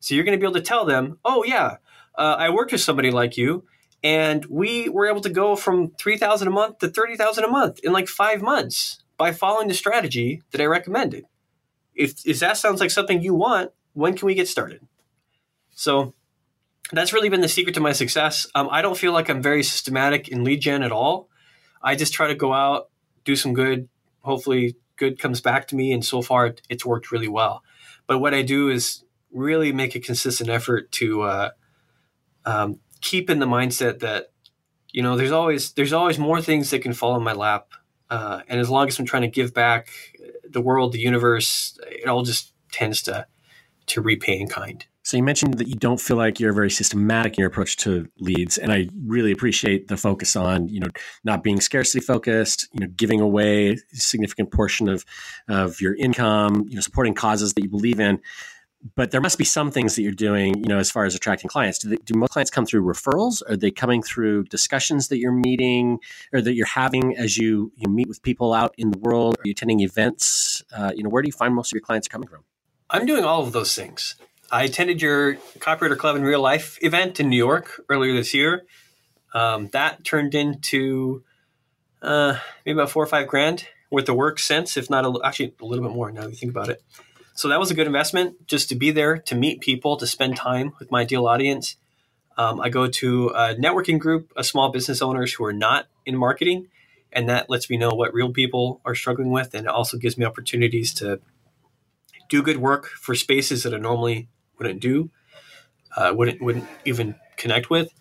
So you're going to be able to tell them, oh, yeah, uh, I worked with somebody like you and we were able to go from 3000 a month to 30000 a month in like five months by following the strategy that i recommended if, if that sounds like something you want when can we get started? So that's really been the secret to my success. Um, I don't feel like I'm very systematic in lead gen at all. I just try to go out, do some good. Hopefully, good comes back to me. And so far, it's worked really well. But what I do is really make a consistent effort to uh, um, keep in the mindset that you know there's always there's always more things that can fall in my lap. Uh, and as long as I'm trying to give back the world, the universe, it all just tends to to repay in kind. So you mentioned that you don't feel like you're very systematic in your approach to leads, and I really appreciate the focus on you know not being scarcity focused, you know giving away a significant portion of of your income, you know supporting causes that you believe in. But there must be some things that you're doing, you know, as far as attracting clients. Do, they, do most clients come through referrals? Are they coming through discussions that you're meeting or that you're having as you you meet with people out in the world? Are you attending events? Uh, you know, where do you find most of your clients coming from? I'm doing all of those things. I attended your Copywriter Club in Real Life event in New York earlier this year. Um, that turned into uh, maybe about four or five grand worth of work since, if not a, actually a little bit more now you think about it. So that was a good investment just to be there, to meet people, to spend time with my ideal audience. Um, I go to a networking group of small business owners who are not in marketing, and that lets me know what real people are struggling with, and it also gives me opportunities to do good work for spaces that I normally wouldn't do, uh, wouldn't wouldn't even connect with.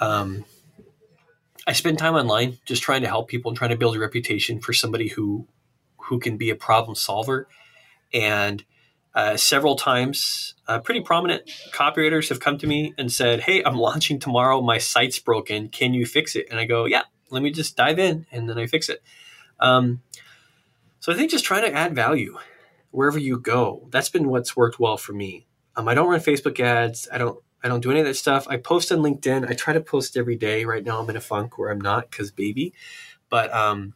Um, I spend time online just trying to help people and trying to build a reputation for somebody who who can be a problem solver. And uh, several times, uh, pretty prominent copywriters have come to me and said, "Hey, I'm launching tomorrow. My site's broken. Can you fix it?" And I go, "Yeah, let me just dive in," and then I fix it. Um, so I think just trying to add value wherever you go. That's been what's worked well for me. Um, I don't run Facebook ads. I don't. I don't do any of that stuff. I post on LinkedIn. I try to post every day. Right now, I'm in a funk where I'm not because baby. But um,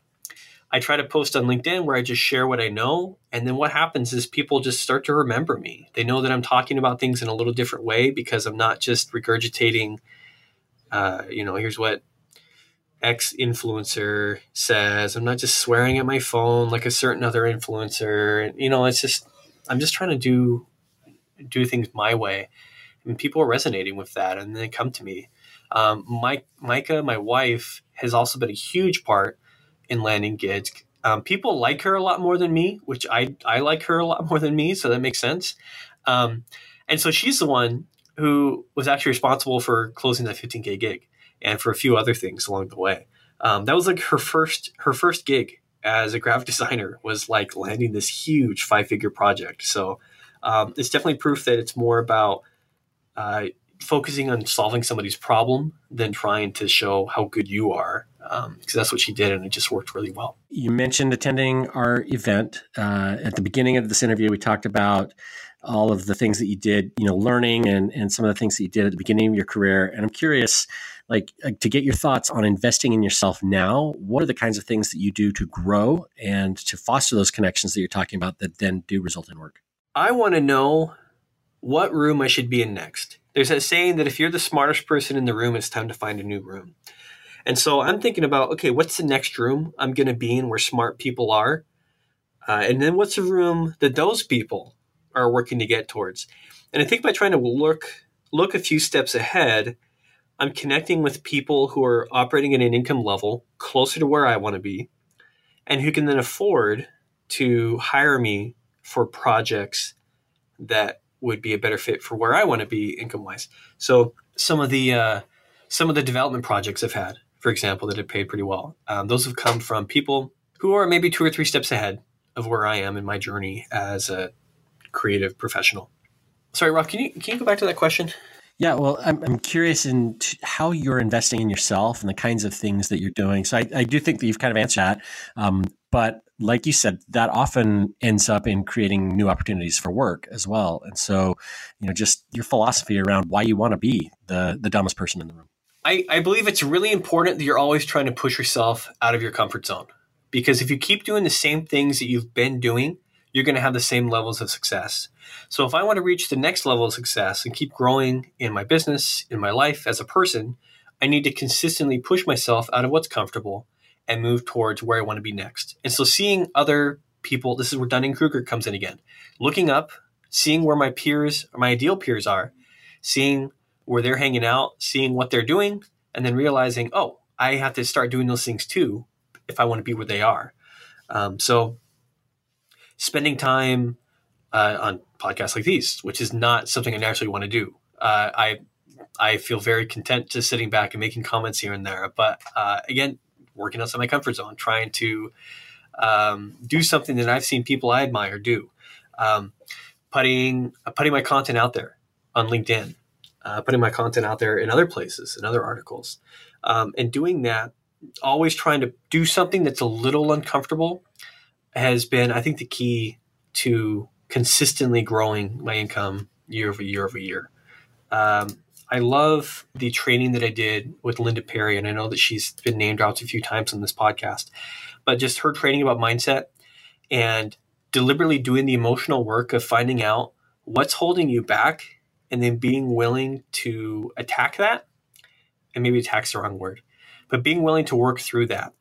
I try to post on LinkedIn where I just share what I know, and then what happens is people just start to remember me. They know that I'm talking about things in a little different way because I'm not just regurgitating. Uh, you know, here's what X influencer says. I'm not just swearing at my phone like a certain other influencer. You know, it's just I'm just trying to do do things my way. And people are resonating with that, and they come to me. Um, Mike, Micah, my wife, has also been a huge part in landing gigs. Um, people like her a lot more than me, which I I like her a lot more than me, so that makes sense. Um, and so she's the one who was actually responsible for closing that 15k gig, and for a few other things along the way. Um, that was like her first her first gig as a graphic designer was like landing this huge five figure project. So um, it's definitely proof that it's more about uh, focusing on solving somebody's problem than trying to show how good you are because um, that's what she did and it just worked really well you mentioned attending our event uh, at the beginning of this interview we talked about all of the things that you did you know learning and, and some of the things that you did at the beginning of your career and i'm curious like to get your thoughts on investing in yourself now what are the kinds of things that you do to grow and to foster those connections that you're talking about that then do result in work I want to know what room I should be in next. There's a saying that if you're the smartest person in the room, it's time to find a new room. And so I'm thinking about, okay, what's the next room I'm going to be in where smart people are? Uh, and then what's the room that those people are working to get towards? And I think by trying to look look a few steps ahead, I'm connecting with people who are operating at an income level closer to where I want to be, and who can then afford to hire me for projects that would be a better fit for where I want to be income wise. So some of the uh, some of the development projects I've had, for example, that have paid pretty well. Um, those have come from people who are maybe two or three steps ahead of where I am in my journey as a creative professional. Sorry, Rob, can you can you go back to that question? Yeah, well, I'm, I'm curious in t- how you're investing in yourself and the kinds of things that you're doing. So I, I do think that you've kind of answered that. Um, but like you said, that often ends up in creating new opportunities for work as well. And so, you know, just your philosophy around why you want to be the the dumbest person in the room. I, I believe it's really important that you're always trying to push yourself out of your comfort zone. Because if you keep doing the same things that you've been doing, you're going to have the same levels of success. So if I want to reach the next level of success and keep growing in my business, in my life as a person, I need to consistently push myself out of what's comfortable and move towards where I want to be next. And so seeing other people, this is where Dunning Kruger comes in again. Looking up seeing where my peers, my ideal peers are, seeing where they're hanging out, seeing what they're doing, and then realizing, oh, I have to start doing those things too if I want to be where they are. Um, so, spending time uh, on podcasts like these, which is not something I naturally want to do. Uh, I I feel very content just sitting back and making comments here and there. But uh, again, working outside my comfort zone, trying to um, do something that I've seen people I admire do. Um, putting putting my content out there on LinkedIn, uh, putting my content out there in other places, in other articles, um, and doing that. Always trying to do something that's a little uncomfortable has been, I think, the key to consistently growing my income year over year over year. Um, I love the training that I did with Linda Perry, and I know that she's been named out a few times on this podcast. But just her training about mindset and deliberately doing the emotional work of finding out what's holding you back and then being willing to attack that. And maybe attack's the wrong word, but being willing to work through that.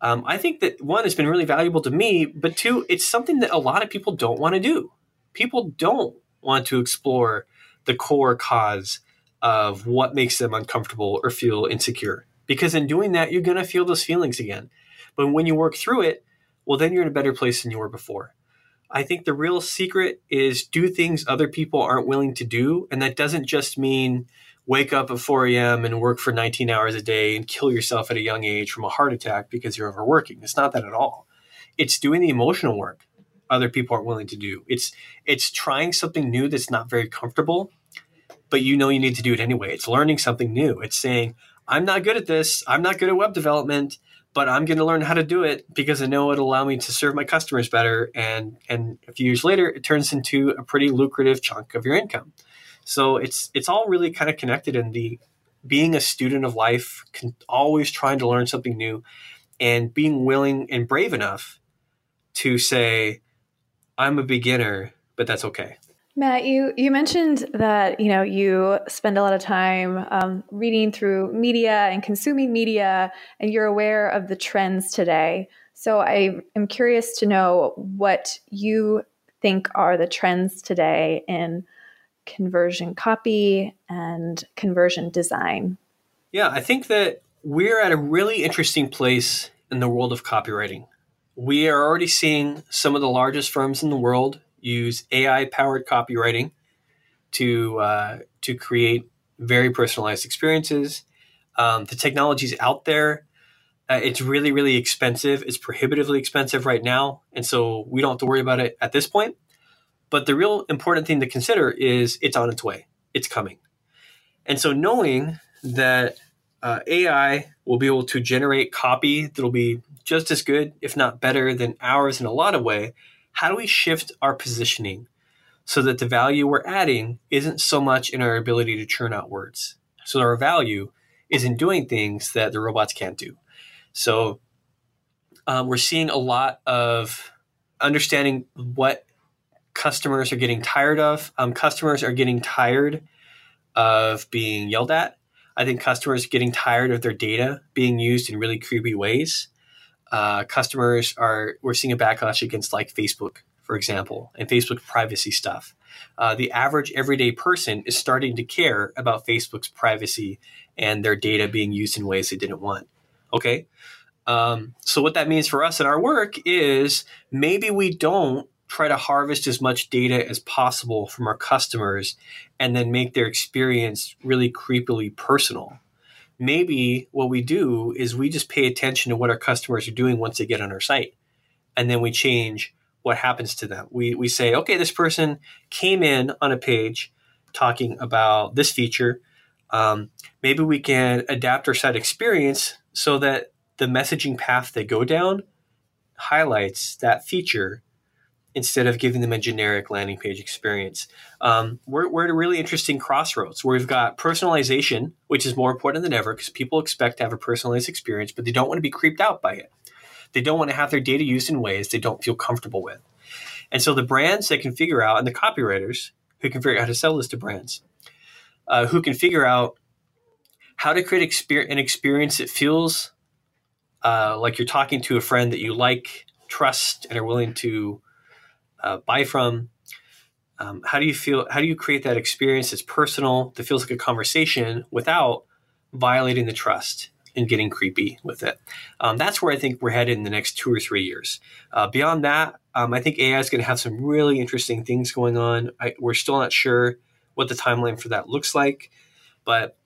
Um, I think that one has been really valuable to me, but two, it's something that a lot of people don't want to do. People don't want to explore the core cause of what makes them uncomfortable or feel insecure. Because in doing that, you're going to feel those feelings again. But when you work through it, well, then you're in a better place than you were before. I think the real secret is do things other people aren't willing to do. And that doesn't just mean wake up at 4 a.m. and work for 19 hours a day and kill yourself at a young age from a heart attack because you're overworking. It's not that at all. It's doing the emotional work other people aren't willing to do. It's it's trying something new that's not very comfortable but you know you need to do it anyway. It's learning something new. It's saying, I'm not good at this. I'm not good at web development, but I'm going to learn how to do it because I know it'll allow me to serve my customers better. And and a few years later, it turns into a pretty lucrative chunk of your income. So it's it's all really kind of connected in the being a student of life, always trying to learn something new, and being willing and brave enough to say, I'm a beginner, but that's okay. Matt, you you mentioned that you know you spend a lot of time um, reading through media and consuming media, and you're aware of the trends today. So I am curious to know what you think are the trends today in conversion copy and conversion design. Yeah, I think that we're at a really interesting place in the world of copywriting. We are already seeing some of the largest firms in the world use AI powered copywriting to uh, to create very personalized experiences. Um, the technology is out there. Uh, it's really, really expensive. It's prohibitively expensive right now, and so we don't have to worry about it at this point. But the real important thing to consider is it's on its way. It's coming, and so knowing that uh, AI will be able to generate copy that'll be just as good, if not better, than ours in a lot of way how do we shift our positioning so that the value we're adding isn't so much in our ability to churn out words? So our value is in doing things that the robots can't do. So um, we're seeing a lot of understanding what customers are getting tired of. Um, customers are getting tired of being yelled at. I think customers are getting tired of their data being used in really creepy ways uh, customers are we're seeing a backlash against like Facebook, for example, and Facebook privacy stuff. Uh, the average everyday person is starting to care about Facebook's privacy and their data being used in ways they didn't want. Okay. Um, so, what that means for us in our work is maybe we don't try to harvest as much data as possible from our customers and then make their experience really creepily personal maybe what we do is we just pay attention to what our customers are doing once they get on our site. And then we change what happens to them. We, we say okay this person came in on a page talking about this feature. Um, maybe we can adapt our site experience so that the messaging path they go down highlights that feature instead of giving them a generic landing page experience. Um, we're, we're at a really interesting crossroads where we've got personalization, which is more important than ever because people expect to have a personalized experience, but they don't want to be creeped out by it. They don't want to have their data used in ways they don't feel comfortable with. And so the brands that can figure out, and the copywriters who can figure out how to sell this to brands, uh, who can figure out how to create exper- an experience that feels uh, like you're talking to a friend that you like, trust, and are willing to uh, buy from, um, how do you feel? How do you create that experience that's personal, that feels like a conversation without violating the trust and getting creepy with it? Um, that's where I think we're headed in the next two or three years. Uh, beyond that, um, I think AI is going to have some really interesting things going on. I, we're still not sure what the timeline for that looks like, but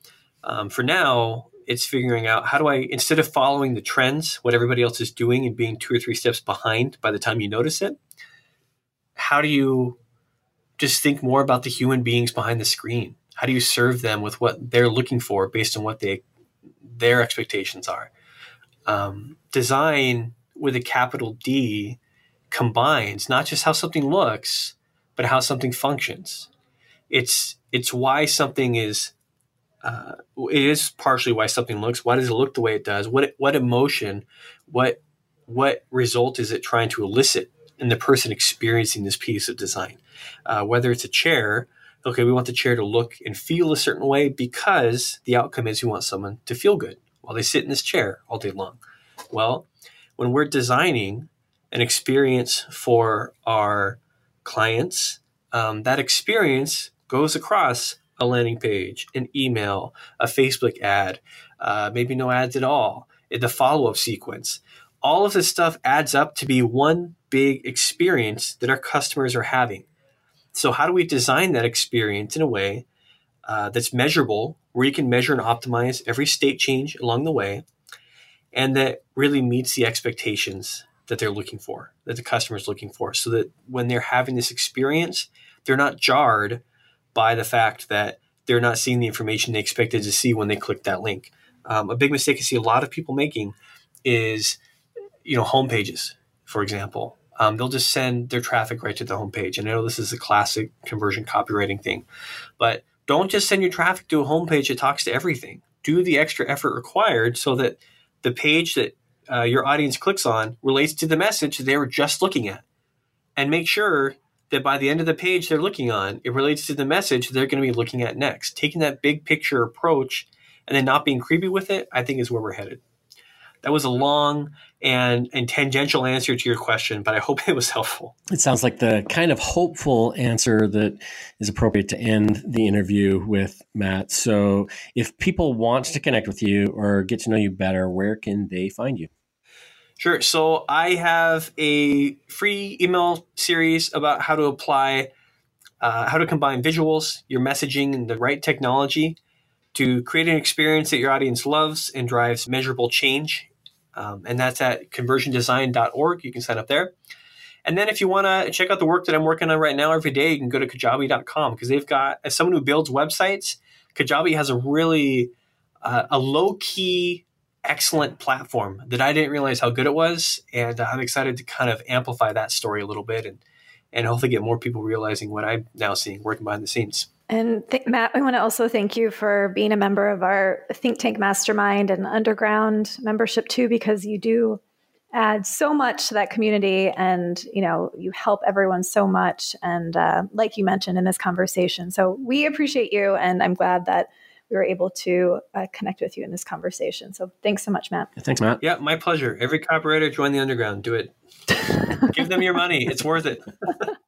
um, for now, it's figuring out how do I, instead of following the trends, what everybody else is doing and being two or three steps behind by the time you notice it, how do you just think more about the human beings behind the screen. How do you serve them with what they're looking for based on what they their expectations are? Um, design with a capital D combines not just how something looks, but how something functions. It's it's why something is. Uh, it is partially why something looks. Why does it look the way it does? What what emotion, what what result is it trying to elicit in the person experiencing this piece of design? Uh, whether it's a chair, okay, we want the chair to look and feel a certain way because the outcome is we want someone to feel good while they sit in this chair all day long. Well, when we're designing an experience for our clients, um, that experience goes across a landing page, an email, a Facebook ad, uh, maybe no ads at all, the follow up sequence. All of this stuff adds up to be one big experience that our customers are having. So, how do we design that experience in a way uh, that's measurable, where you can measure and optimize every state change along the way, and that really meets the expectations that they're looking for, that the customer is looking for, so that when they're having this experience, they're not jarred by the fact that they're not seeing the information they expected to see when they click that link. Um, a big mistake I see a lot of people making is, you know, home pages, for example um, they'll just send their traffic right to the homepage. And I know this is a classic conversion copywriting thing, but don't just send your traffic to a homepage that talks to everything. Do the extra effort required so that the page that uh, your audience clicks on relates to the message they were just looking at. And make sure that by the end of the page they're looking on, it relates to the message they're going to be looking at next. Taking that big picture approach and then not being creepy with it, I think is where we're headed. That was a long and, and tangential answer to your question, but I hope it was helpful. It sounds like the kind of hopeful answer that is appropriate to end the interview with Matt. So, if people want to connect with you or get to know you better, where can they find you? Sure. So, I have a free email series about how to apply, uh, how to combine visuals, your messaging, and the right technology to create an experience that your audience loves and drives measurable change um, and that's at conversiondesign.org. You can sign up there. And then if you want to check out the work that I'm working on right now every day, you can go to kajabi.com because they've got, as someone who builds websites, Kajabi has a really, uh, a low key, excellent platform that I didn't realize how good it was. And I'm excited to kind of amplify that story a little bit and, and hopefully get more people realizing what I'm now seeing working behind the scenes. And th- Matt, we want to also thank you for being a member of our Think Tank Mastermind and Underground membership too, because you do add so much to that community, and you know you help everyone so much. And uh, like you mentioned in this conversation, so we appreciate you, and I'm glad that we were able to uh, connect with you in this conversation. So thanks so much, Matt. Thanks, Matt. Yeah, my pleasure. Every copywriter, join the Underground. Do it. Give them your money. It's worth it.